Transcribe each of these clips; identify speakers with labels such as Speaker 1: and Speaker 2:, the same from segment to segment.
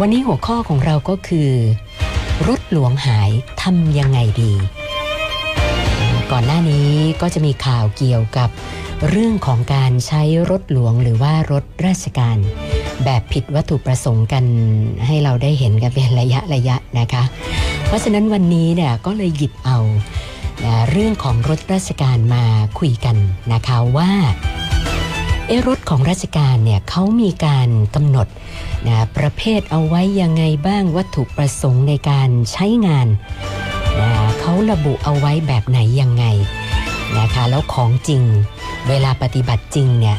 Speaker 1: วันนี้หัวข้อของเราก็คือ รถหลวงหายทำยังไงดี ก่อนหน้านี้ก็จะมีข่าวเกี่ยวกับเรื่องของการใช้รถหลวงหรือว่ารถราชการ แบบผิดวัตถุประสงค์กันให้เราได้เห็นกันเป็นระยะระยะนะคะ เพราะฉะนั้นวันนี้เนี่ยก็เลยหยิบเอาเรื่องของรถราชการมาคุยกันนะคะว่า เออรถของราชการเนี่ยเขามีการกำหนดนะประเภทเอาไว้ยังไงบ้างวัตถุประสงค์ในการใช้งานนะเขาระบุเอาไว้แบบไหนยังไงนะคะแล้วของจริงเวลาปฏิบัติจริงเนี่ย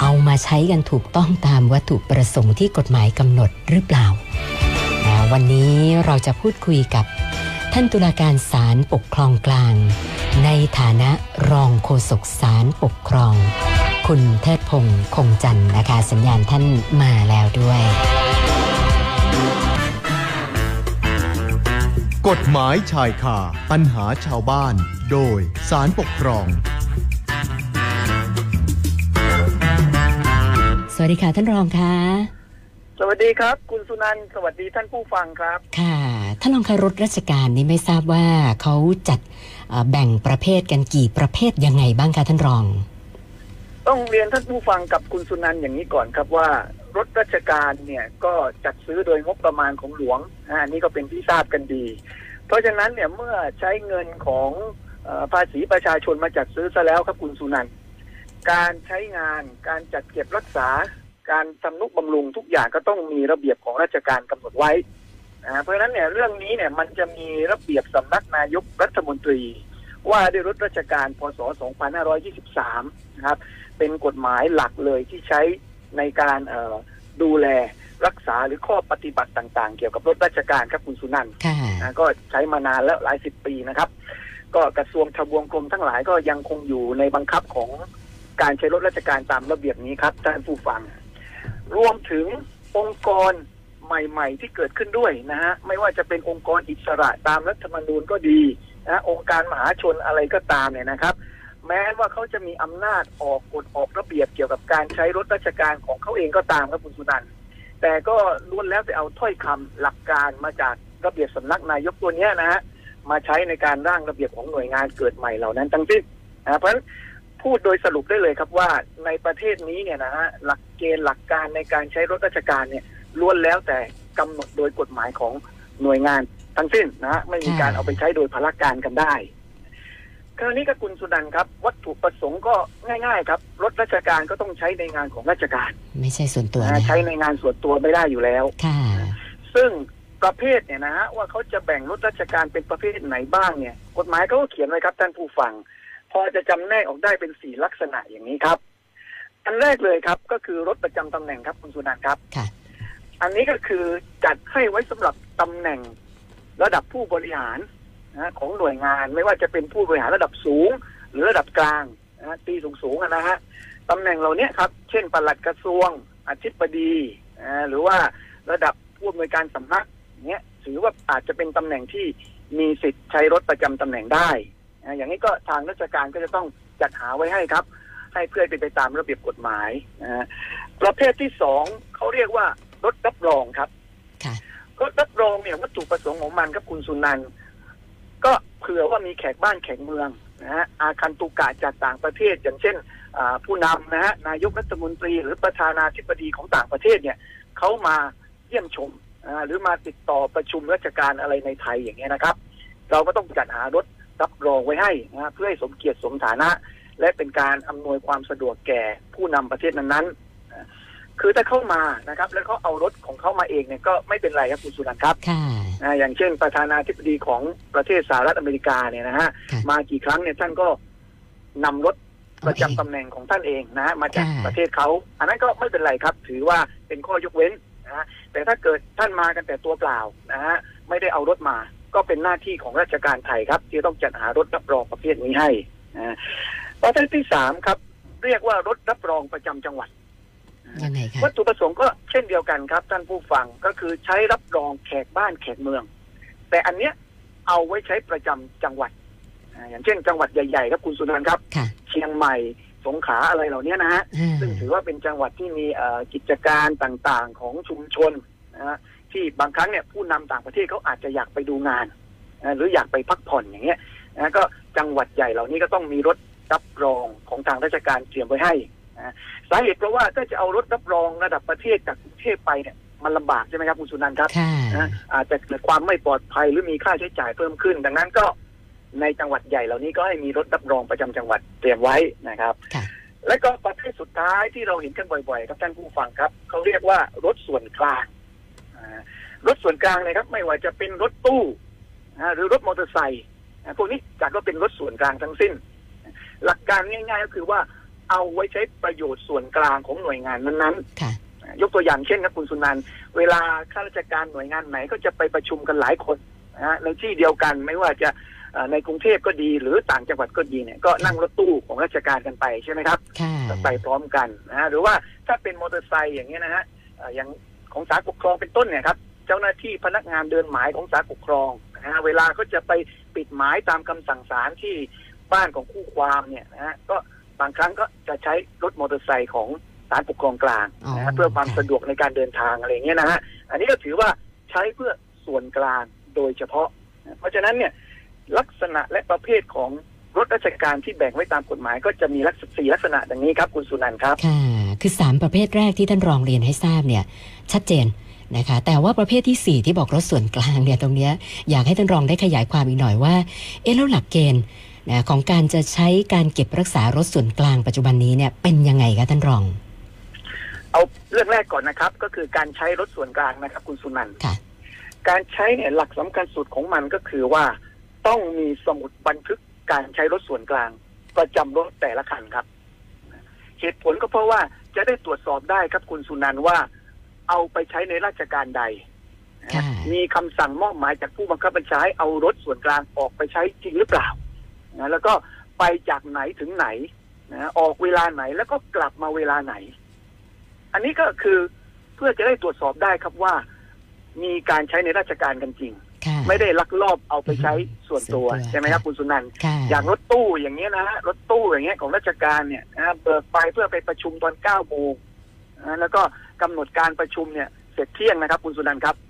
Speaker 1: เอามาใช้กันถูกต้องตามวัตถุประสงค์ที่กฎหมายกำหนดหรือเปล่านะวันนี้เราจะพูดคุยกับท่านตุลาการศาลปกครองกลาง ในฐานะรองโฆษกศาลปกครอง คุณเทิดพงศ์คงจันทร์นะคะ สัญญาณท่านมาแล้วด้วย
Speaker 2: กฎหมายชายคาปัญหาชาวบ้าน โดยสารปกครอง
Speaker 1: สวัสดีค่ะท่านรองค่ะ
Speaker 3: สวัสดีครับ คุณสุนันท์สวัสดีท่านผู้ฟังครับ
Speaker 1: ค่ะท่านรองคะรถราชการนี่ไม่ทราบว่าเขาจัดเอ่อแบ่งประเภทกันกี่ประเภทยังไงบ้างคะท่านรอง
Speaker 3: ต้องเรียนท่านผู้ฟังกับคุณสุนันอย่างนี้ก่อนครับว่ารถราชการเนี่ยก็จัดซื้อโดยงบประมาณของหลวงอ่าอันนี้ก็เป็นที่ทราบกันดี เพราะฉะนั้นเนี่ยเมื่อใช้เงินของภาษีประชาชนมาจัดซื้อซะแล้วครับคุณสุนันการใช้งานการจัดเก็บรักษา การทำนุบำรุงทุกอย่างก็ต้องมีระเบียบของราชการกำหนดไว้นะเพราะฉะนั้นเนี่ยเรื่องนี้เนี่ยมันจะมีระเบียบสำนักนายกรัฐมนตรี ว่าด้วยรถราชการพศ 2523 นะครับ เป็นกฎหมายหลักเลยที่ใช้ในการเอ่อดูแลรักษาหรือข้อปฏิบัติต่างๆ เกี่ยวกับรถราชการครับคุณสุนันท์
Speaker 1: ค่ะ
Speaker 3: นะก็ใช้มานานแล้วหลายสิบปีนะครับ ก็กระทรวงทบวงกรมทั้งหลายก็ยังคงอยู่ในบังคับของการใช้รถราชการตามระเบียบนี้ครับท่านผู้ฟัง รวมถึงองค์กรใหม่ ๆ ที่เกิดขึ้นด้วยนะฮะไม่ว่าจะเป็นองค์กรอิสระตามรัฐธรรมนูญก็ดีนะองค์การมหาชนอะไรก็ตามเนี่ยนะครับ แม้ว่าเขาจะมีอำนาจออกกฎออกระเบียบเกี่ยวกับการใช้รถราชการของเขาเองก็ตามครับคุณสุนันแต่ก็ล้วนแล้วแต่เอาถ้อยคำหลักการมาจากระเบียบสำนักนายกตัวเนี้นะฮะมาใช้ในการร่างระเบียบของหน่วยงานเกิดใหม่เหล่านั้นทั้งสิ้นนะเพราะฉะนั้นพูดโดยสรุปได้เลยครับว่าในประเทศนี้เนี่ยนะฮะหลักเกณฑ์หลักการในการใช้รถราชการเนี่ยล้วนแล้วแต่กำหนดโดยกฎหมายของหน่วยงานทั้งสิ้นนะฮะไม่มีการเอาไปใช้โดยพละการกันได้ คราวนี้ก็คุณสุนันท์ครับ วัตถุประสงค์ก็ง่าย ๆ ครับรถราชการก็ต้องใช้ในงานของราชการ
Speaker 1: ไม่ใช่ส่วนตัว
Speaker 3: นะ
Speaker 1: นะ
Speaker 3: ใช้ในงานส่วนตัวไม่ได้อยู่แล้ว
Speaker 1: ค่ะ
Speaker 3: ซึ่งประเภทเนี่ยนะฮะว่าเขาจะแบ่งรถราชการเป็นประเภทไหนบ้างเนี่ย กฎหมายเขาก็เขียนไว้ครับท่านผู้ฟัง พอจะจำแนกออกได้เป็นสี่ลักษณะอย่างนี้ครับ อันแรกเลยครับก็คือรถประจำตำแหน่งครับคุณสุนันท์ครับ
Speaker 1: ค่ะ
Speaker 3: อันนี้ก็คือจัดให้ไว้สำหรับตำแหน่งระดับผู้บริหาร นะของหน่วยงานไม่ว่าจะเป็นผู้บริหารระดับสูง หรือระดับกลางนะตีสูงสูงๆอะนะฮะตำแหน่งเหล่านี้ครับ เช่นปลัดกระทรวงอธิบดีอ่าหรือว่าระดับผู้อำนวยการสำนักเนี้ยถือว่าอาจจะเป็นตำแหน่งที่มีสิทธิ์ใช้รถประจำตำแหน่งได้อ่าอย่างนี้ก็ทางราชการก็จะต้องจัดหาไว้ให้ครับ ให้เพื่อเป็นไปตามระเบียบกฎหมายนะฮะประเภทที่สองเขาเรียกว่ารถรับรองครับ
Speaker 1: ค่ะ
Speaker 3: รถรับรองเนี่ยวัตถุประสงค์ของมันครับคุณสุนันท์ ก็เผื่อว่ามีแขกบ้านแขกเมืองนะฮะอาคันตุกะจากต่างประเทศ อย่างเช่นผู้นำนะฮะนายกรัฐมนตรี หรือประธานาธิบดีของต่างประเทศเนี่ยเขามาเยี่ยมชมหรือมาติดต่อประชุมราชการอะไรในไทยอย่างเงี้ยนะครับ เราก็ต้องจัดหารถรับรองไว้ให้นะเพื่อให้สมเกียรติสมฐานะ และเป็นการอำนวยความสะดวกแก่ผู้นำประเทศนั้นๆอ่าคือถ้าเข้ามานะครับ แล้วเขาเอารถของเขามาเองเนี่ยก็ไม่เป็นไรครับคุณสุนันครับ
Speaker 1: ค่ะ
Speaker 3: อ่าอย่างเช่นประธานาธิบดีของประเทศสหรัฐอเมริกาเนี่ยนะฮะ
Speaker 1: ค่ะ
Speaker 3: มากี่ครั้งเนี่ยท่านก็นำรถประจำ
Speaker 1: เอาเอง
Speaker 3: ตำแหน่งของท่านเองนะฮะมาจาก
Speaker 1: ค่ะ
Speaker 3: ประเทศเขาอันนั้นก็ไม่เป็นไรครับ ถือว่าเป็นข้อยกเว้นนะฮะแต่ถ้าเกิดท่านมากันแต่ตัวเปล่านะฮะไม่ได้เอารถมา ก็เป็นหน้าที่ของราชการไทยครับ ที่ต้องจัดหารถรับรองประเภทนี้ให้นะฮะประเภทที่สามครับ เรียกว่ารถรับรองประจำจังหวัด
Speaker 1: ยังไงคะ
Speaker 3: วัตถุประสงค์ก็เช่นเดียวกันครับ ท่านผู้ฟังก็คือใช้รับรองแขกบ้านแขกเมือง แต่อันเนี้ยเอาไว้ใช้ประจำจังหวัดอ่าอย่างเช่น จังหวัดใหญ่ๆครับคุณสุนันท์ครับ
Speaker 1: ค่ะ
Speaker 3: เชียงใหม่สงขลาอะไรเหล่านี้นะฮะ
Speaker 1: อ่า
Speaker 3: ซึ่งถือว่าเป็นจังหวัดที่มีเอ่อกิจการต่างๆของชุมชนนะฮะที่บางครั้งเนี่ยผู้นำต่างประเทศเขาอาจจะอยากไปดูงานนะหรืออยากไปพักผ่อนอย่างเงี้ยนะก็จังหวัดใหญ่เหล่านี้ก็ต้องมีรถรับรองของทางราชการเตรียมไว้ให้ นะสาเหตุเพราะว่าถ้าจะเอารถรับรองระดับประเทศจากกรุงเทพไปเนี่ยมันลำบากใช่ไหมครับคุณสุนันท์ครับ
Speaker 1: ค่ะ
Speaker 3: นะอาจจะเกิดความไม่ปลอดภัยหรือมีค่าใช้จ่ายเพิ่มขึ้น ดังนั้นก็ในจังหวัดใหญ่เหล่านี้ก็ให้มีรถรับรองประจำจังหวัดเตรียมไว้นะครับ
Speaker 1: ค่ะ
Speaker 3: และก็ประเภทสุดท้ายที่เราเห็นกันบ่อยๆครับท่านผู้ฟังครับเขาเรียกว่ารถส่วนกลางอ่ารถส่วนกลางเลยครับ ไม่ว่าจะเป็นรถตู้นะหรือรถมอเตอร์ไซค์นะพวกนี้จัดว่าเป็นรถส่วนกลางทั้งสิ้น หลักการง่าย ๆ ก็คือว่า เอาไว้ใช้ประโยชน์ส่วนกลางของหน่วยงานนั้นๆ
Speaker 1: ค่ะ
Speaker 3: ยกตัวอย่างเช่นครับคุณสุนันท์เวลาข้าราชการหน่วยงานไหนก็จะไปประชุมกันหลายคนนะฮะในที่เดียวกันไม่ว่าจะเอ่อในกรุงเทพก็ดี หรือต่างจังหวัดก็ดีเนี่ยก็นั่งรถตู้ของราชการกันไปใช่ไหมครับ
Speaker 1: ค่ะ
Speaker 3: ไปพร้อมกันนะฮะหรือว่าถ้าเป็นมอเตอร์ไซค์อย่างเงี้ยนะฮะเอ่ออย่างของศาลปกครองเป็นต้นเนี่ยครับ เจ้าหน้าที่พนักงานเดินหมายของศาลปกครองนะฮะเวลาเขาจะไปปิดหมายตามคำสั่งศาลที่บ้านของคู่ความเนี่ยนะฮะก็ บางครั้งก็จะใช้รถมอเตอร์ไซค์ของศาลปกครองกลางนะฮะเพื่อความสะดวกในการเดินทางอะไรอย่างเงี้ยนะฮะอันนี้ก็ถือว่าใช้เพื่อส่วนกลางโดยเฉพาะ เพราะฉะนั้นเนี่ยลักษณะและประเภทของรถราชการที่แบ่งไว้ตามกฎหมาย ก็จะมีลักษณะสี่ลักษณะดังนี้ครับคุณสุนันท์ครับ
Speaker 1: ค่ะคือสามประเภทแรกที่ท่านรองเรียนให้ทราบเนี่ยชัดเจนนะคะแต่ว่าประเภทที่สี่ที่บอกรถส่วนกลางเนี่ยตรงเนี้ยอยากให้ท่านรองได้ขยายความอีกหน่อยว่า เอ๊ะแล้วหลักเกณฑ์ นะของการจะใช้การเก็บรักษารถส่วนกลางปัจจุบันนี้เนี่ยเป็นยังไงคะท่านรอง
Speaker 3: เอาเรื่องแรกก่อนนะครับ ก็คือการใช้รถส่วนกลางนะครับ คุณสุนันท์
Speaker 1: ค่ะ
Speaker 3: การใช้เนี่ยหลักสำคัญสุดของมันก็คือว่าต้องมีสมุดบันทึกการใช้รถส่วนกลางประจำรถแต่ละคันครับ เหตุผลก็เพราะว่าจะได้ตรวจสอบได้ครับคุณสุนันท์ว่า เอาไปใช้ในราชการใด
Speaker 1: ค่ะ
Speaker 3: มีคำสั่งมอบหมายจากผู้บังคับบัญชาให้เอารถส่วนกลางออกไปใช้จริงหรือเปล่า นะแล้วก็ไปจากไหนถึงไหนนะออกเวลาไหนแล้วก็กลับมาเวลาไหน อันนี้ก็คือเพื่อจะได้ตรวจสอบได้ครับว่า มีการใช้ในราชการกันจริง
Speaker 1: ค่ะ
Speaker 3: ไม่ได้ลักลอบเอาไปใช้ส่วนตัว
Speaker 1: ส่วนตัว
Speaker 3: ใช่ไหมครับคุณสุนันท์
Speaker 1: ค่ะ
Speaker 3: อย่างรถตู้อย่างเงี้ยนะฮะรถตู้อย่างเงี้ยของราชการเนี่ยนะเบิกไปเพื่อไปประชุมตอนเก้าโมงนะแล้วก็กำหนดการประชุมเนี่ยเสร็จเที่ยงนะครับ คุณสุนันท์ครับ
Speaker 1: ค่ะ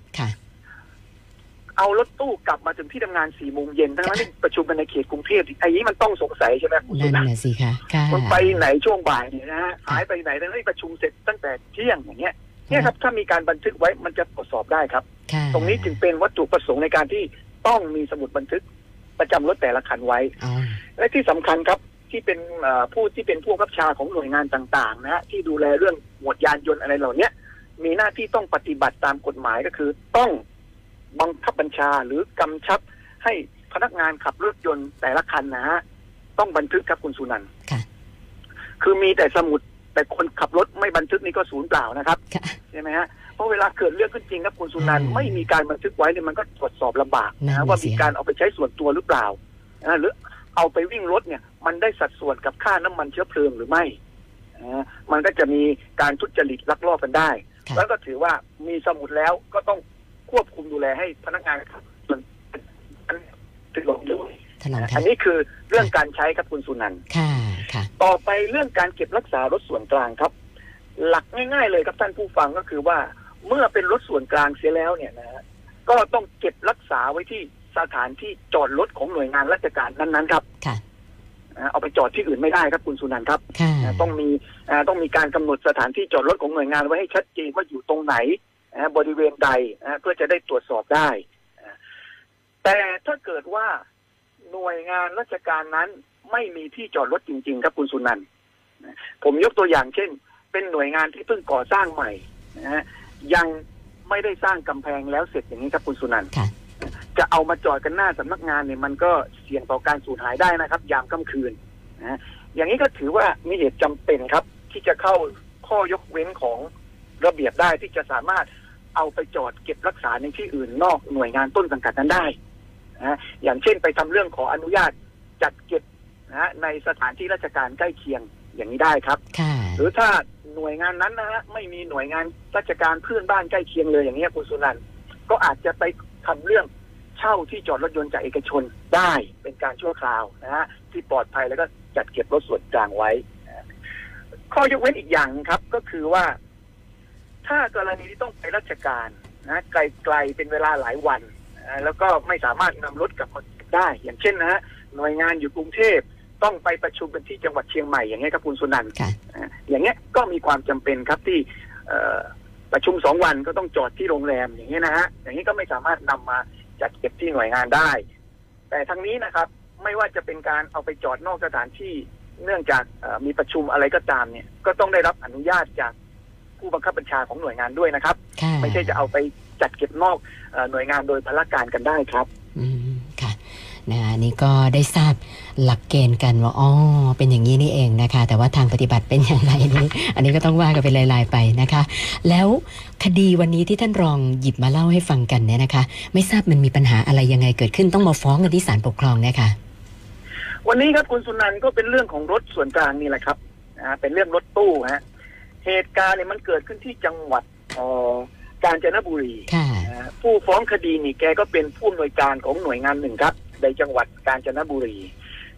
Speaker 3: เอารถตู้กลับมาถึงที่ทำงานสี่โมงเย็นทั้งนั้นที่ประชุมกันในเขตกรุงเทพไอ้นี้มันต้องสงสัยใช่ไหมคุณสุ
Speaker 1: นั่น
Speaker 3: นันท์
Speaker 1: น่ะสิคะค่ะ
Speaker 3: มันไปไหนช่วงบ่ายเนี่ยนะฮะหายไปไหนทั้งที่ประชุมเสร็จตั้งแต่เที่ยงอย่างเงี้ยเนี่ยครับถ้ามีการบันทึกไว้มันจะตรวจสอบได้ครับ
Speaker 1: ค่ะ
Speaker 3: ตรงนี้จึงเป็นวัตถุประสงค์ในการที่ต้องมีสมุดบันทึกประจำรถแต่ละคันไว้
Speaker 1: อ๋อ
Speaker 3: และที่สำคัญครับที่เป็นเอ่อผู้ที่เป็นผู้บังคับบัญชาของหน่วยงานต่างๆ นะฮะที่ดูแลเรื่องหมวดยานยนต์อะไรเหล่าเนี้ยมีหน้าที่ต้องปฏิบัติตามกฎหมายก็คือต้อง บังคับบัญชาหรือกำชับให้พนักงานขับรถยนต์แต่ละคันนะฮะต้องบันทึกครับคุณสุนันท์
Speaker 1: ค่ะ
Speaker 3: คือมีแต่สมุดแต่คนขับรถไม่บันทึกนี่ก็ศูนย์เปล่านะครับ
Speaker 1: ค่ะ
Speaker 3: ใช่ไหมฮะเพราะเวลาเกิดเรื่องขึ้นจริงครับคุณสุนันท์
Speaker 1: อืม
Speaker 3: ไม่มีการบันทึกไว้เนี่ยมันก็ตรวจสอบลำบาก
Speaker 1: นั่น
Speaker 3: นะ
Speaker 1: น่ะ
Speaker 3: ว่า
Speaker 1: สิ
Speaker 3: มีการเอาไปใช้ส่วนตัวหรือเปล่านะหรือเอาไปวิ่งรถเนี่ย มันได้สัดส่วนกับค่าน้ำมันเชื้อเพลิงหรือไม่นะมันก็จะมีการทุจริตลักลอบกันได้
Speaker 1: ค่ะ
Speaker 3: แล้วก็ถือว่ามีสมุดแล้วก็ต้อง ควบคุมดูแลให้พนักงานขับส่วนอันถึงลงด้วย
Speaker 1: ท่านรอง
Speaker 3: อั
Speaker 1: ค่ะ
Speaker 3: นนี้คือเรื่องการใช้ครับคุณสุนันท์
Speaker 1: ค่ะค่ะ
Speaker 3: ต่อไปเรื่องการเก็บรักษารถส่วนกลางครับ หลักง่าย ๆ เลยครับท่านผู้ฟังก็คือว่า เมื่อเป็นรถส่วนกลางเสียแล้วเนี่ยนะฮะก็ต้องเก็บรักษาไว้ที่สถานที่จอดรถของหน่วยงานราชการนั้นๆครับ
Speaker 1: ค่ะ
Speaker 3: นะเอาไปจอดที่อื่นไม่ได้ครับคุณสุนันท์ครับ
Speaker 1: ค่ะ
Speaker 3: นะต้องมีอ่าต้องมีการกำหนดสถานที่จอดรถของหน่วยงานไว้ให้ชัดเจนว่าอยู่ตรงไหนนะ บริเวณใดนะเพื่อจะได้ตรวจสอบได้นะแต่ถ้าเกิดว่าหน่วยงานราชการนั้นไม่มีที่จอดรถจริง ๆ ครับคุณสุนันท์นะผมยกตัวอย่างเช่น เป็นหน่วยงานที่เพิ่งก่อสร้างใหม่นะฮะยังไม่ได้สร้างกำแพงแล้วเสร็จอย่างนี้ครับคุณสุนันท์
Speaker 1: ค่ะ
Speaker 3: จะเอามาจอดกันหน้าสำนักงานเนี่ยมันก็เสี่ยงต่อการสูญหายได้นะครับ ยามค่ำคืนนะฮะอย่างนี้ก็ถือว่ามีเหตุจำเป็นครับ ที่จะเข้าข้อยกเว้นของระเบียบได้ที่จะสามารถ เอาไปจอดเก็บรักษาในที่อื่นนอกหน่วยงานต้นสังกัดนั้นได้นะฮะอย่างเช่นไปทำเรื่องขออนุญาตจัดเก็บนะฮะในสถานที่ราชการใกล้เคียงอย่างนี้ได้ครับ
Speaker 1: ค่ะ
Speaker 3: หรือถ้าหน่วยงานนั้นนะฮะไม่มีหน่วยงานราชการเพื่อนบ้านใกล้เคียงเลยอย่างนี้ยคุณสุนันท์ก็อาจจะไปทำเรื่องเช่าที่จอดรถยนต์จากเอกชนได้เป็นการชั่วคราวนะฮะที่ปลอดภัยแล้วก็จัดเก็บรถส่วนกลางไว้นะฮะข้อยกเว้นอีกอย่างครับก็คือว่า ถ้ากรณีที่ต้องไปราชการนะไกลๆเป็นเวลาหลายวันนะแล้วก็ไม่สามารถนำรถกลับมาได้ อย่างเช่นนะฮะหน่วยงานอยู่กรุงเทพต้องไปประชุมกันที่จังหวัดเชียงใหม่อย่างเงี้ยครับคุณสุนันท์
Speaker 1: ค่ะ
Speaker 3: นะอย่างเงี้ยก็มีความจำเป็นครับที่เอ่อประชุมสองวันก็ต้องจอดที่โรงแรมอย่างเงี้ยนะฮะ อย่างนี้ก็ไม่สามารถนำมาจัดเก็บที่หน่วยงานได้ แต่ทั้งนี้นะครับ ไม่ว่าจะเป็นการเอาไปจอดนอกสถานที่ เนื่องจากเอ่อมีประชุมอะไรก็ตามเนี่ย ก็ต้องได้รับอนุญาตจาก ผู้บังคับบัญชาของหน่วยงานด้วยนะครับ
Speaker 1: ค่ะ
Speaker 3: ไม่ใช่จะเอาไปจัดเก็บนอกเอ่อหน่วยงานโดยพละการกันได้ครับ
Speaker 1: อืมค่ะนะอันนี่ก็ได้ทราบหลักเกณฑ์กันว่าอ๋อเป็นอย่างนี้นี่เองนะคะ แต่ว่าทางปฏิบัติเป็นอย่างไรนี้อันนี้ก็ต้องว่ากันเป็นลายๆไปนะคะ แล้วคดีวันนี้ที่ท่านรองหยิบมาเล่าให้ฟังกันเนี่ยนะคะ ไม่ทราบมันมีปัญหาอะไรยังไงเกิดขึ้นต้องมาฟ้องกันที่ศาลปกครองเนี่ยค่ะ
Speaker 3: วันนี้ครับคุณสุนันท์ก็เป็นเรื่องของรถส่วนกลางนี่แหละครับนะฮะเป็นเรื่องรถตู้ฮะ เหตุการณ์เนี่ยมันเกิดขึ้นที่จังหวัดเอ่อกาญจนบุรี
Speaker 1: ค่ะ
Speaker 3: นะฮะผู้ฟ้องคดีนี่แกก็เป็นผู้อำนวยการของหน่วยงานหนึ่งครับ ในจังหวัดกาญจนบุรี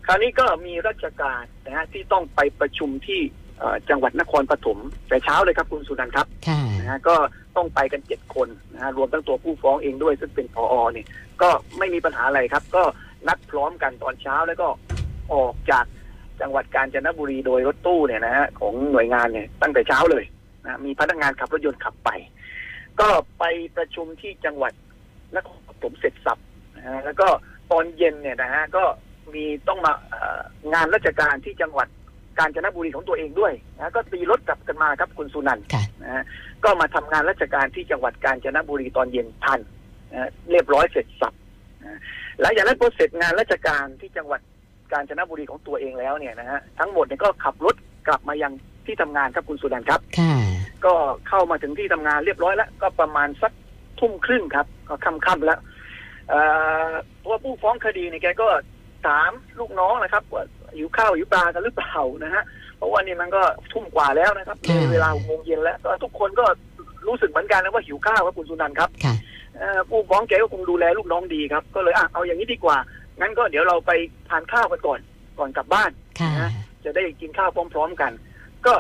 Speaker 3: คราวนี้ก็มีราชการนะฮะที่ต้องไปประชุมที่เอ่อจังหวัดนครปฐมแต่เช้าเลยครับคุณสุนันท์ครับ
Speaker 1: ค่ะ
Speaker 3: นะฮะก็ต้องไปกันเจ็ดคนนะฮะรวมทั้งตัวผู้ฟ้องเองด้วย ซึ่งเป็นพอเนี่ยก็ไม่มีปัญหาอะไรครับ ก็นัดพร้อมกันตอนเช้าแล้วก็ออกจาก จังหวัดกาญจนบุรีโดยรถตู้เนี่ยนะฮะของหน่วยงานเนี่ยตั้งแต่เช้าเลยนะมีพนักงานขับรถยนต์ขับไป ก็ไปประชุมที่จังหวัดนครปฐมเสร็จสับนะฮะแล้วก็ตอนเย็นเนี่ยนะฮะก็มีต้องมาอองานราชการที่จังหวัดกาญจนบุรีของตัวเองด้วยนะก็ตีรถกลับกันมาครับคุณสุนันท์นะฮะก็มาทำงานราชการที่จังหวัดกาญจนบุรีตอนเย็นทันนะฮะเรียบร้อยเสร็จสับนะหลังจากนั้นพอเสร็จงานราชการที่จังหวัด กาญจนบุรีของตัวเองแล้วเนี่ยนะฮะทั้งหมดเนี่ยก็ขับรถกลับมายังที่ทำงานครับคุณสุนันท์ครับ
Speaker 1: ค่ะ
Speaker 3: ก็เข้ามาถึงที่ทำงานเรียบร้อยแล้ว ก็ประมาณสักทุ่มครึ่งครับ ก็ค่ำๆแล้วเอ่อตัวผู้ฟ้องคดีเนี่ยแกก็ถามลูกน้องนะครับว่าหิวข้าวหิวปลากันหรือเปล่านะฮะเพราะว่านี่มันก็ทุ่มกว่าแล้วนะครับ
Speaker 1: ค่ะ
Speaker 3: เลยเวลาหกโมงเย็นแล้วก็ทุกคนก็รู้สึกเหมือนกันนะว่าหิวข้าวครับคุณสุนันท์ครับ
Speaker 1: ค่ะ
Speaker 3: เอ่อผู้ฟ้องแกก็คงดูแลลูกน้องดีครับ ก็เลยอะเอาอย่างนี้ดีกว่า งั้นก็เดี๋ยวเราไปทานข้าวกันก่อน ก่อนกลับบ้าน
Speaker 1: ค่ะ
Speaker 3: นะจะได้กินข้าวพร้อม ๆกัน ก็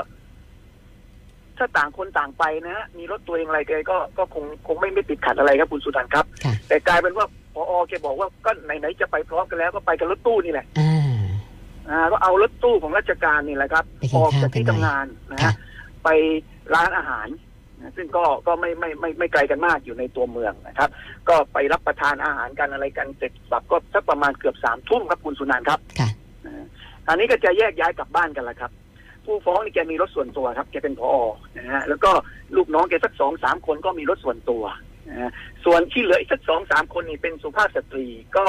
Speaker 3: ถ้าต่างคนต่างไปนะฮะมีรถตัวเองอะไรแกก็ก็คงคงไม่ไม่ติดขัดอะไรครับคุณสุนันท์ครับ
Speaker 1: ค่ะ
Speaker 3: แต่กลายเป็นว่าพอแกบอกว่าก็ไหนๆจะไปพร้อมกันแล้วก็ไปกันรถตู้นี่แหละ
Speaker 1: อ่า
Speaker 3: อ่าก็เอารถตู้ของราชการนี่แหละครับ
Speaker 1: ไปกิน
Speaker 3: ออก
Speaker 1: ข้าว
Speaker 3: จากที่
Speaker 1: กันหน่อย
Speaker 3: ทำงานนะ
Speaker 1: ค่ะ
Speaker 3: ฮะไปร้านอาหารนะ ซึ่งก็ก็ไม่ไม่ไม่ไม่ไกลกันมากอยู่ในตัวเมืองนะครับ ก็ไปรับประทานอาหารกันอะไรกันเสร็จสับก็สักประมาณเกือบสามทุ่มครับคุณสุนันท์ครับ
Speaker 1: ค่ะ
Speaker 3: นะอันนี้ก็จะแยกย้ายกลับบ้านกันละครับ ผู้ฟ้องนี่แกมีรถส่วนตัวครับแกเป็นพอนะฮะแล้วก็ลูกน้องแกสักสองสามคนก็มีรถส่วนตัวนะฮะส่วนที่เหลืออีกสักสองสามคนนี่เป็นสุภาพสตรีก็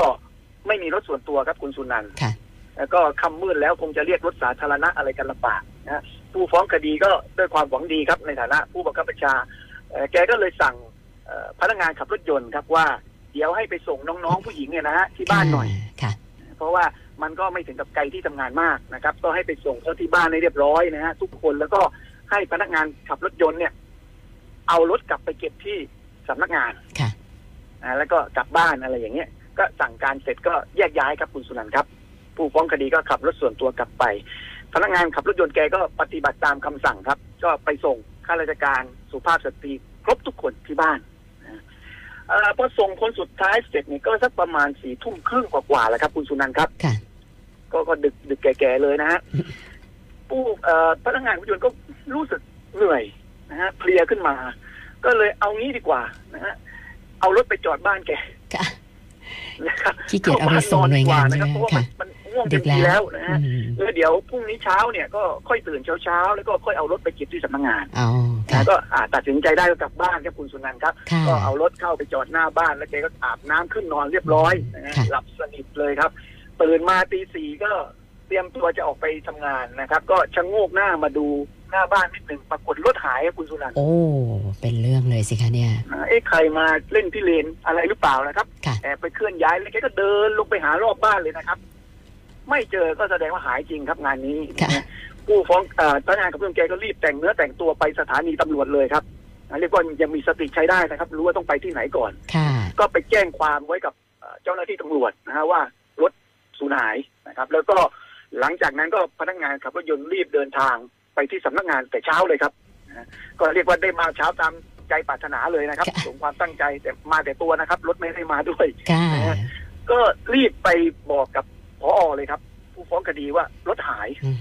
Speaker 3: ไม่มีรถส่วนตัวครับคุณสุนันท์
Speaker 1: ค่ะ
Speaker 3: แล้วก็คำมืดแล้วคงจะเรียกรถสาธารณะอะไรกันลำบาก นะฮะผู้ฟ้องคดีก็ด้วยความหวังดีครับในฐานะผู้บังคับบัญชาเอ่อแกก็เลยสั่งเอ่อพนักงานขับรถยนต์ครับว่าเดี๋ยวให้ไปส่งน้องๆผู้หญิงเนี่ยนะฮะที่บ้านหน่อย
Speaker 1: ค่ะ
Speaker 3: เพราะว่ามันก็ไม่ถึงกับไกลที่ทำงานมากนะครับ ก็ให้ไปส่งเขาที่บ้านให้เรียบร้อยนะฮะทุกคนแล้วก็ให้พนักงานขับรถยนต์เนี่ย เอารถกลับไปเก็บที่สำนักงาน
Speaker 1: ค่ะ
Speaker 3: อ่าแล้วก็กลับบ้านอะไรอย่างเงี้ย ก็สั่งการเสร็จก็แยกย้ายครับคุณสุนันท์ครับ ผู้ฟ้องคดีก็ขับรถส่วนตัวกลับไป พนักงานขับรถยนต์แกก็ปฏิบัติตามคำสั่งครับ ก็ไปส่งข้าราชการสุภาพสตรีครบทุกคนที่บ้านนะเอ่อพอส่งคนสุดท้ายเสร็จเนี่ยก็สักประมาณสี่ทุ่มครึ่งกว่าๆแล้วครับ คุณสุนันท์ครับ
Speaker 1: ค่ะ
Speaker 3: ก็ก็ดึกดึกแก่ๆเลยนะฮะผู้เอ่อพนักงานรถยนต์ก็รู้สึกเหนื่อยนะฮะเพลียขึ้นมา ก็เลยเอางี้ดีกว่านะฮะเอารถไปจอดบ้านแก
Speaker 1: ค่ะ
Speaker 3: นะครับ
Speaker 1: ขี้เกียจเอาไปส่งหน่วยงาน
Speaker 3: เข้บ้ดีกว่นะครับเพราะว่า
Speaker 1: ใช่ไหมค่ะ
Speaker 3: มันมัน ง่วง
Speaker 1: ดึ
Speaker 3: เต็ม
Speaker 1: กแล้
Speaker 3: ที
Speaker 1: ว
Speaker 3: แล้วนะฮะ
Speaker 1: อืม
Speaker 3: แล้วเดี๋ยวพรุ่งนี้เช้าเนี่ยก็ค่อยตื่นเช้าๆแล้วก็ค่อยเอารถไปเก็บที่สำนักงาน
Speaker 1: อ๋อค่ะ
Speaker 3: นะก็อ่าตัดสินใจได้ก็กลับบ้านครับคุณสุนันท์ครับ
Speaker 1: ค่ะ
Speaker 3: ก็เอารถเข้าไปจอดหน้าบ้านแล้วแกก็อาบน้ำขึ้นนอนเรียบร้อยนะฮะ
Speaker 1: ค่ะ
Speaker 3: หลับสนิทเลยครับตื่นมาตีสี่ก็เตรียมตัวจะออกไปทำงานนะครับ ก็ชะโงกหน้ามาดูหน้าบ้านนิดหนึ่งปรากฏรถหายครับคุณสุนันท์
Speaker 1: โอ้ เป็นเรื่องเลยสิคะเนี่ย
Speaker 3: นะเอ๊ะใครมาเล่นที่เลนอะไรหรือเปล่านะครับ
Speaker 1: ค่ะ
Speaker 3: แอบไปเคลื่อนย้ายแล้วแกก็เดินลงไปหารอบบ้านเลยนะครับ ไม่เจอก็แสดงว่าหายจริงครับงานนี้
Speaker 1: ค่ะ
Speaker 3: นะผู้ฟ้องเอ่อพนักงานกับเพื่อนแกก็รีบแต่งเนื้อแต่งตัวไปสถานีตำรวจเลยครับนะเรียกว่ายังมีสติใช้ได้นะครับ รู้ว่าต้องไปที่ไหนก่อน
Speaker 1: ค่ะ
Speaker 3: ก็ไปแจ้งความไว้กับเอ่อเจ้าหน้าที่ตำรวจนะฮะว่ารถสูญหายนะครับ แล้วก็หลังจากนั้นก็พนักงานขับรถยนต์รีบเดินทางไปที่สำนักงานแต่เช้าเลยครับนะก็เรียกว่าได้มาเช้าตามใจปรารถนาเลยนะครับ
Speaker 1: ค่ะ
Speaker 3: สมความตั้งใจแต่มาแต่ตัวนะครับ รถไม่ได้มาด้วย
Speaker 1: ค่ะ
Speaker 3: นะฮะก็รีบไปบอกกับพ ออเลยครับ ผู้ฟ้องคดีว่ารถหาย
Speaker 1: อืม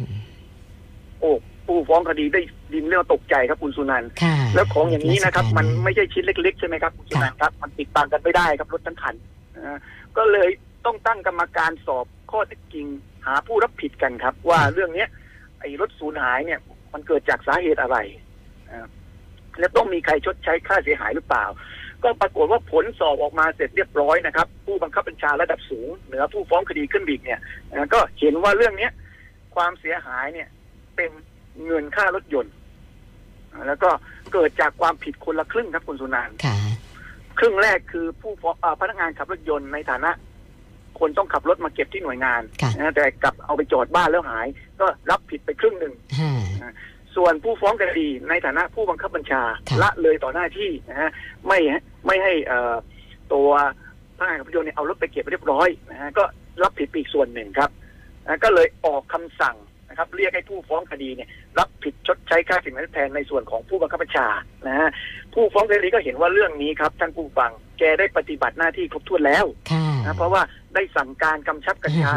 Speaker 3: โอ้ผู้ฟ้องคดีได้ดินเรื่องตกใจครับคุณสุนันท์
Speaker 1: ค่ะ
Speaker 3: แล้วของอย่างนี้นะครับา
Speaker 1: ชการ
Speaker 3: มันไม่ใช่ชิ้นเล็ก ๆ ใช่ไหมครับคุณสุนันท์ครับ มันติดตามกันไม่ได้ครับรถทั้งคันนะฮะก็เลยต้องตั้งกรรมการสอบข้อเท็จจริง หาผู้รับผิดกันครับ ว่าเรื่องเนี้ย ไอ้รถสูญหายเนี่ย มันเกิดจากสาเหตุอะไรนะและต้องมีใครชดใช้ค่าเสียหายหรือเปล่า ก็ปรากฏว่าผลสอบออกมาเสร็จเรียบร้อยนะครับ ผู้บังคับบัญชาระดับสูง เหนือผู้ฟ้องคดีขึ้นบิกเนี่ยนะก็เห็นว่าเรื่องเนี้ยความเสียหายเนี่ยเป็นเงินค่ารถยนต์อ่าแล้วก็เกิดจากความผิดคนละครึ่งครับคุณสุนันท์
Speaker 1: ค่ะ
Speaker 3: ครึ่งแรกคือผู้ฟ้องอ่าพนักงานขับรถยนต์ในฐานะ คนต้องขับรถมาเก็บที่หน่วยงาน
Speaker 1: ค่ะ
Speaker 3: นะแต่กลับเอาไปจอดบ้านแล้วหาย ก็รับผิดไปครึ่งหนึ่ง
Speaker 1: ค่ะ
Speaker 3: ส่วนผู้ฟ้องคดีในฐานะผู้บังคับบัญชา
Speaker 1: ค่ะ
Speaker 3: ละเลยต่อหน้าที่นะฮะไม่ไม่ให้เอ่อตัวพนักงานขับรถยนต์เนี่ยเอารถไปเก็บเรียบร้อยนะฮะก็รับผิดไปอีกส่วนหนึ่งครับนะก็เลยออกคำสั่งนะครับ เรียกให้ผู้ฟ้องคดีเนี่ย รับผิดชดใช้ค่าสินไหมทดแทนในส่วนของผู้บังคับบัญชานะฮะผู้ฟ้องคดีก็เห็นว่าเรื่องนี้ครับท่านผู้ฟังแกได้ปฏิบัติหน้าที่ครบถ้วนแล้ว
Speaker 1: ค่ะ
Speaker 3: นะเพราะว่าได้สั่งการกำชับกระชา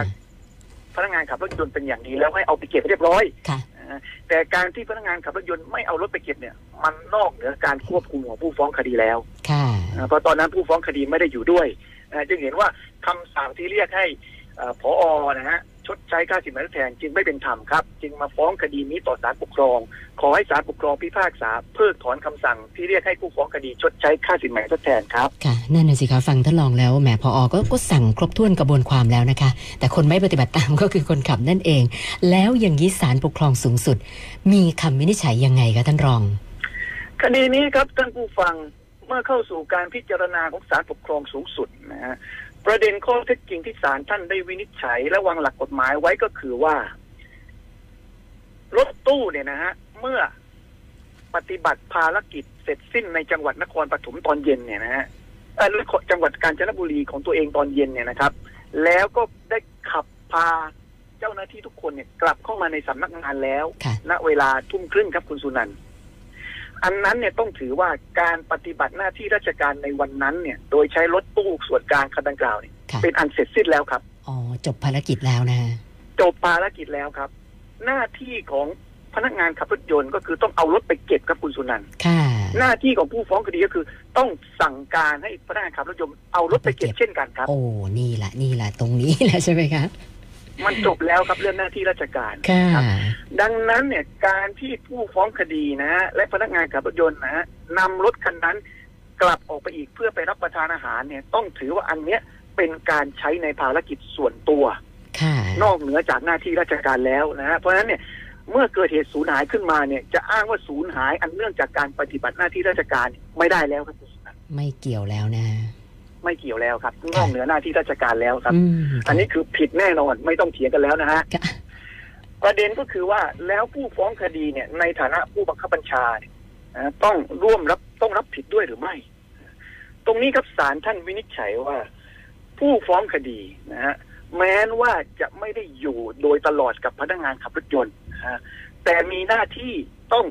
Speaker 3: พนักงานขับรถยนต์เป็นอย่างดีแล้วให้เอาไปเก็บเรียบร้อย
Speaker 1: ค่ะ
Speaker 3: นะฮะ แต่การที่พนักงานขับรถยนต์ไม่เอารถไปเก็บเนี่ย มันนอกเหนือการควบคุมของผู้ฟ้องคดีแล้ว
Speaker 1: ค่ะ
Speaker 3: นะเพราะตอนนั้นผู้ฟ้องคดีไม่ได้อยู่ด้วยนะจึงเห็นว่าคำสั่งที่เรียกให้เอ่อผอนะฮะ ชดใช้ค่าสินไหมทดแทนจึงไม่เป็นธรรมครับ จึงมาฟ้องคดีนี้ต่อศาลปกครอง ขอให้ศาลปกครองพิพากษาเพิกถอนคำสั่งที่เรียกให้ผู้ฟ้องคดีชดใช้ค่าสินไหมทดแทนครับ
Speaker 1: ค่ะนั่นน่ะสิคะฟังท่านรองแล้วแหมพออก็ก็สั่งครบถ้วนกระบวนความแล้วนะคะ แต่คนไม่ปฏิบัติตามก็คือคนขับนั่นเอง แล้วอย่างนี้ศาลปกครองสูงสุด มีคำวินิจฉัยยังไงคะท่านรอง
Speaker 3: คดีนี้ครับท่านผู้ฟังเมื่อเข้าสู่การพิจารณาของศาลปกครองสูงสุดนะฮะ ประเด็นข้อเท็จจริงที่ศาลท่านได้วินิจฉัยและวางหลักกฎหมายไว้ก็คือว่า รถตู้เนี่ยนะฮะ เมื่อปฏิบัติภารกิจเสร็จสิ้นในจังหวัดนครปฐมตอนเย็นเนี่ยนะฮะเออจังหวัดกาญจนบุรีของตัวเองตอนเย็นเนี่ยนะครับ แล้วก็ได้ขับพาเจ้าหน้าที่ทุกคนเนี่ยกลับเข้ามาในสำนักงานแล้ว
Speaker 1: ค่ะ
Speaker 3: ณเวลาทุ่มครึ่งครับคุณสุนันท์ อันนั้นเนี่ยต้องถือว่าการปฏิบัติหน้าที่ราชการในวันนั้นเนี่ย โดยใช้รถตู้ส่วนกลางคันดังกล่าวเนี่ย
Speaker 1: ค่ะ
Speaker 3: เป็นอันเสร็จสิ้นแล้วครับ
Speaker 1: อ๋อจบภารกิจแล้วนะ
Speaker 3: จบภารกิจแล้วครับ หน้าที่ของพนักงานขับรถยนต์ก็คือต้องเอารถไปเก็บครับคุณสุนันท์
Speaker 1: ค่ะ
Speaker 3: หน้าที่ของผู้ฟ้องคดีก็คือ ต้องสั่งการให้พนักงานขับรถยนต์เอารถไปเก็บเช่นกันครับ
Speaker 1: โอ้นี่แหละนี่แหละตรงนี้แหละใช่ไหมคะ
Speaker 3: มันจบแล้วครับเรื่องหน้าที่ราชการ
Speaker 1: ค่ะ
Speaker 3: ครับดังนั้นเนี่ยการที่ผู้ฟ้องคดีนะฮะและพนักงานขับรถยนต์นะฮะนำรถคันนั้นกลับออกไปอีกเพื่อไปรับประทานอาหารเนี่ยต้องถือว่าอันเนี้ยเป็นการใช้ในภารกิจส่วนตัว
Speaker 1: ค่ะ
Speaker 3: นอกเหนือจากหน้าที่ราชการแล้วนะฮะเพราะฉะนั้นเนี่ยเมื่อเกิดเหตุสูญหายขึ้นมาเนี่ยจะอ้างว่าสูญหายอันเนื่องจากการปฏิบัติหน้าที่ราชการเนี่ยไม่ได้แล้วครับคุณสุนันท์
Speaker 1: ไม่เกี่ยวแล้วนะ
Speaker 3: ไม่เกี่ยวแล้วครับนอกเหนือหน้าที่ราชการแล้วครับ
Speaker 1: อืม
Speaker 3: อันนี้คือผิดแน่นอนไม่ต้องเถียงกันแล้วนะฮะ
Speaker 1: ค่ะ
Speaker 3: ประเด็นก็คือว่าแล้วผู้ฟ้องคดีเนี่ย ในฐานะผู้บังคับบัญชาเนี่ยนะต้องร่วมรับต้องรับผิดด้วยหรือไม่ ตรงนี้ครับศาลท่านวินิจฉัยว่า ผู้ฟ้องคดีนะฮะแม้นว่าจะไม่ได้อยู่โดยตลอดกับพนักงานขับรถยนต์นะฮะแต่มีหน้าที่ต้อง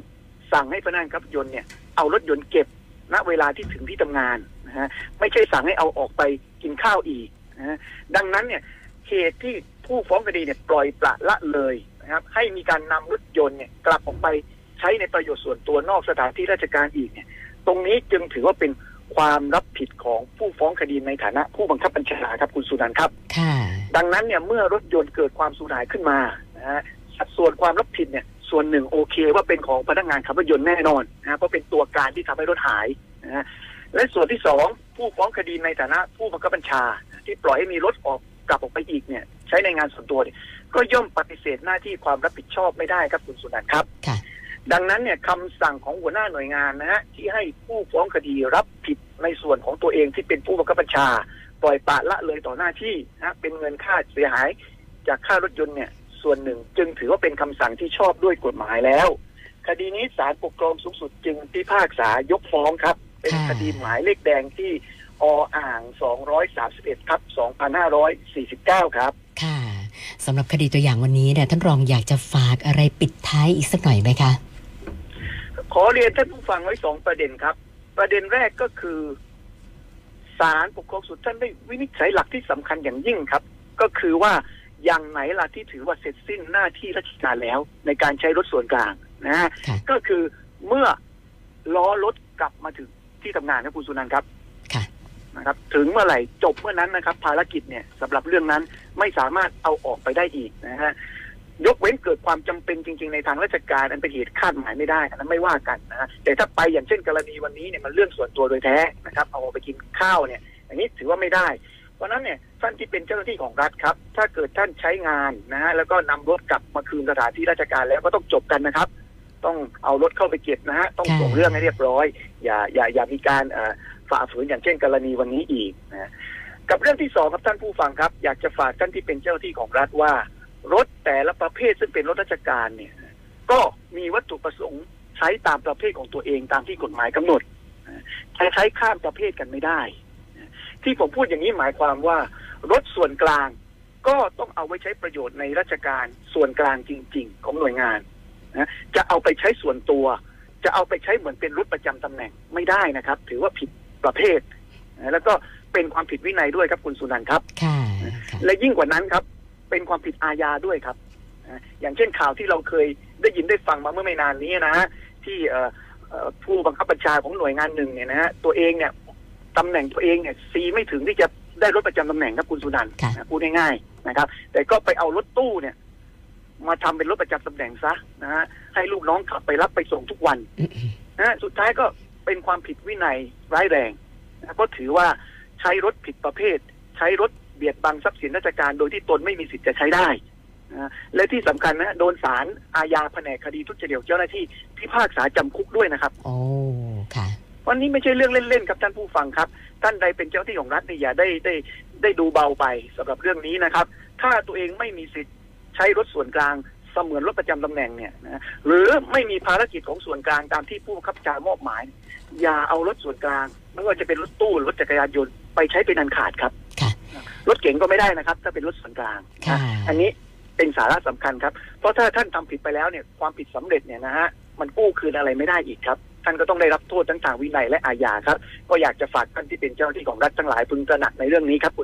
Speaker 3: สั่งให้พนักงานขับรถยนต์เนี่ยเอารถยนต์เก็บณเวลาที่ถึงที่ทำงาน นะฮะไม่ใช่สั่งให้เอาออกไปกินข้าวอีกนะฮะดังนั้นเนี่ยเหตุที่ผู้ฟ้องคดีเนี่ยปล่อยปละละเลยนะครับ ให้มีการนำรถยนต์เนี่ยกลับออกไปใช้ในประโยชน์ส่วนตัวนอกสถานที่ราชการอีกเนี่ย ตรงนี้จึงถือว่าเป็นความรับผิดของผู้ฟ้องคดีในฐานะผู้บังคับบัญชาครับคุณสุนันท์ครับ
Speaker 1: ค่ะ
Speaker 3: ดังนั้นเนี่ยเมื่อรถยนต์เกิดความสูญหายขึ้นมานะฮะสัดส่วนความรับผิดเนี่ยส่วนหนึ่งโอเคว่าเป็นของพนักงานขับรถยนต์แน่นอนนะฮะเพราะเป็นตัวการที่ทำให้รถหายนะฮะ และส่วนที่สองผู้ฟ้องคดีในฐานะผู้บังคับบัญชา ที่ปล่อยให้มีรถออกกลับออกไปอีกเนี่ย ใช้ในงานส่วนตัวเนี่ยก็ย่อมปฏิเสธหน้าที่ความรับผิดชอบไม่ได้ครับคุณสุนันท์ครับ
Speaker 1: ค่ะ
Speaker 3: ดังนั้นเนี่ยคำสั่งของหัวหน้าหน่วยงานนะฮะที่ให้ผู้ฟ้องคดีรับผิดในส่วนของตัวเองที่เป็นผู้บังคับบัญชา ปล่อยปละละเลยต่อหน้าที่นะเป็นเงินค่าเสียหาย จากค่ารถยนต์เนี่ย ส่วนหนึ่งจึงถือว่าเป็นคำสั่งที่ชอบด้วยกฎหมายแล้ว คดีนี้ศาลปกครองสูงสุดจึงพิพากษายกฟ้องครับ เป็น
Speaker 1: ค่ะ
Speaker 3: คดีหมายเลขแดงที่ออ่าง 231ทับ2549 ครับ
Speaker 1: ค่ะสำหรับคดีตัวอย่างวันนี้เนี่ยท่านรองอยากจะฝากอะไรปิดท้ายอีกสักหน่อยไหมคะ
Speaker 3: ขอเรียนท่านผู้ฟังไว้สองประเด็นครับ ประเด็นแรกก็คือศาลปกครองสูงสุดท่านได้วินิจฉัยหลักที่สำคัญอย่างยิ่งครับ ก็คือว่าอย่างไหนล่ะที่ถือว่าเสร็จสิ้นหน้าที่ราชการแล้ว ในการใช้รถส่วนกลางนะฮะ
Speaker 1: ค่ะ
Speaker 3: ก็คือเมื่อล้อรถกลับมาถึง ที่ทำงานนะคุณสุนันท์ครับ
Speaker 1: ค่ะ
Speaker 3: นะครับ ถึงเมื่อไหร่จบเมื่อนั้นนะครับ ภารกิจเนี่ยสำหรับเรื่องนั้นไม่สามารถเอาออกไปได้อีกนะฮะยกเว้นเกิดความจำเป็นจริง ๆ ในทางราชการอันเป็นเหตุคาดหมายไม่ได้อันนั้นไม่ว่ากันนะฮะแต่ถ้าไปอย่างเช่นกรณีวันนี้เนี่ยมันเรื่องส่วนตัวโดยแท้นะครับ เอาออกไปกินข้าวเนี่ย อันนี้ถือว่าไม่ได้ เพราะฉะนั้นเนี่ยท่านที่เป็นเจ้าหน้าที่ของรัฐครับ ถ้าเกิดท่านใช้งานนะฮะแล้วก็นำรถกลับมาคืนสถานที่ราชการแล้วก็ต้องจบกันนะครับ ต้องเอารถเข้าไปเก็บนะฮะต้องส่ง
Speaker 1: ค่ะ
Speaker 3: เรื่องให้เรียบร้อย อย่าอย่าอย่ามีการฝ่าฝืนอย่างเช่นกรณีวันนี้อีกนะกับเรื่องที่สองครับท่านผู้ฟังครับ อยากจะฝากท่านที่เป็นเจ้าที่ของรัฐว่า รถแต่ละประเภทซึ่งเป็นรถราชการเนี่ย ก็มีวัตถุประสงค์ใช้ตามประเภทของตัวเองตามที่กฎหมายกำหนดใช้ใช้ข้ามประเภทกันไม่ได้ ที่ผมพูดอย่างนี้หมายความว่า รถส่วนกลางก็ต้องเอาไว้ใช้ประโยชน์ในราชการส่วนกลางจริง ๆ ของหน่วยงานนะจะเอาไปใช้ส่วนตัว จะเอาไปใช้เหมือนเป็นรถประจำตำแหน่งไม่ได้นะครับ ถือว่าผิดประเภทนะแล้วก็เป็นความผิดวินัยด้วยครับคุณสุนันท์ครับ
Speaker 1: ค่ะค่ะ
Speaker 3: และยิ่งกว่านั้นครับ เป็นความผิดอาญาด้วยครับนะอย่างเช่นข่าวที่เราเคยได้ยินได้ฟังมาเมื่อไม่นานนี้นะฮะที่เอ่อเอ่อผู้บังคับบัญชาของหน่วยงานหนึ่งเนี่ยนะฮะตัวเองเนี่ยตำแหน่งตัวเองเนี่ยซีไม่ถึงที่จะได้รถประจำตำแหน่งครับคุณสุนันท์
Speaker 1: ค่ะ
Speaker 3: นะพูดง่ายๆนะครับ แต่ก็ไปเอารถตู้เนี่ย มาทำเป็นรถประจำตำแหน่งซะนะฮะให้ลูกน้องขับไปรับไปส่งทุกวัน
Speaker 1: อืม
Speaker 3: นะฮะสุดท้ายก็เป็นความผิดวินัยร้ายแรงนะก็ถือว่าใช้รถผิดประเภท ใช้รถเบียดบังทรัพย์สินราชการโดยที่ตนไม่มีสิทธิ์จะใช้ได้นะและที่สำคัญนะโดนศาลอาญาแผนกคดีทุจริตเจ้าหน้าที่พิพากษาจำคุกด้วยนะครับ
Speaker 1: โอ้ค่ะ
Speaker 3: วันนี้ไม่ใช่เรื่องเล่นๆครับท่านผู้ฟังครับ ท่านใดเป็นเจ้าหน้าที่ของรัฐเนี่ยอย่าได้ได้ได้ดูเบาไปสำหรับเรื่องนี้นะครับ ถ้าตัวเองไม่มีสิทธิ์ ใช้รถส่วนกลางเสมือนรถประจำตำแหน่งเนี่ยนะหรือไม่มีภารกิจของส่วนกลางตามที่ผู้บังคับบัญชามอบหมาย อย่าเอารถส่วนกลาง ไม่ว่าจะเป็นรถตู้หรือรถจักรยานยนต์ไปใช้เป็นอันขาดครับ
Speaker 1: ค่ะ
Speaker 3: รถเก๋งก็ไม่ได้นะครับ ถ้าเป็นรถส่วนกลาง
Speaker 1: ค่ะ
Speaker 3: อันนี้เป็นสาระสำคัญครับ เพราะถ้าท่านทำผิดไปแล้วเนี่ยความผิดสำเร็จเนี่ยนะฮะมันกู้คืนอะไรไม่ได้อีกครับ ท่านก็ต้องได้รับโทษทั้งทางวินัยและอาญาครับ ก็อยากจะฝากท่านที่เป็นเจ้าหน้าที่ของรัฐทั้งหลายพึงตระหนักในเรื่องนี้ครับ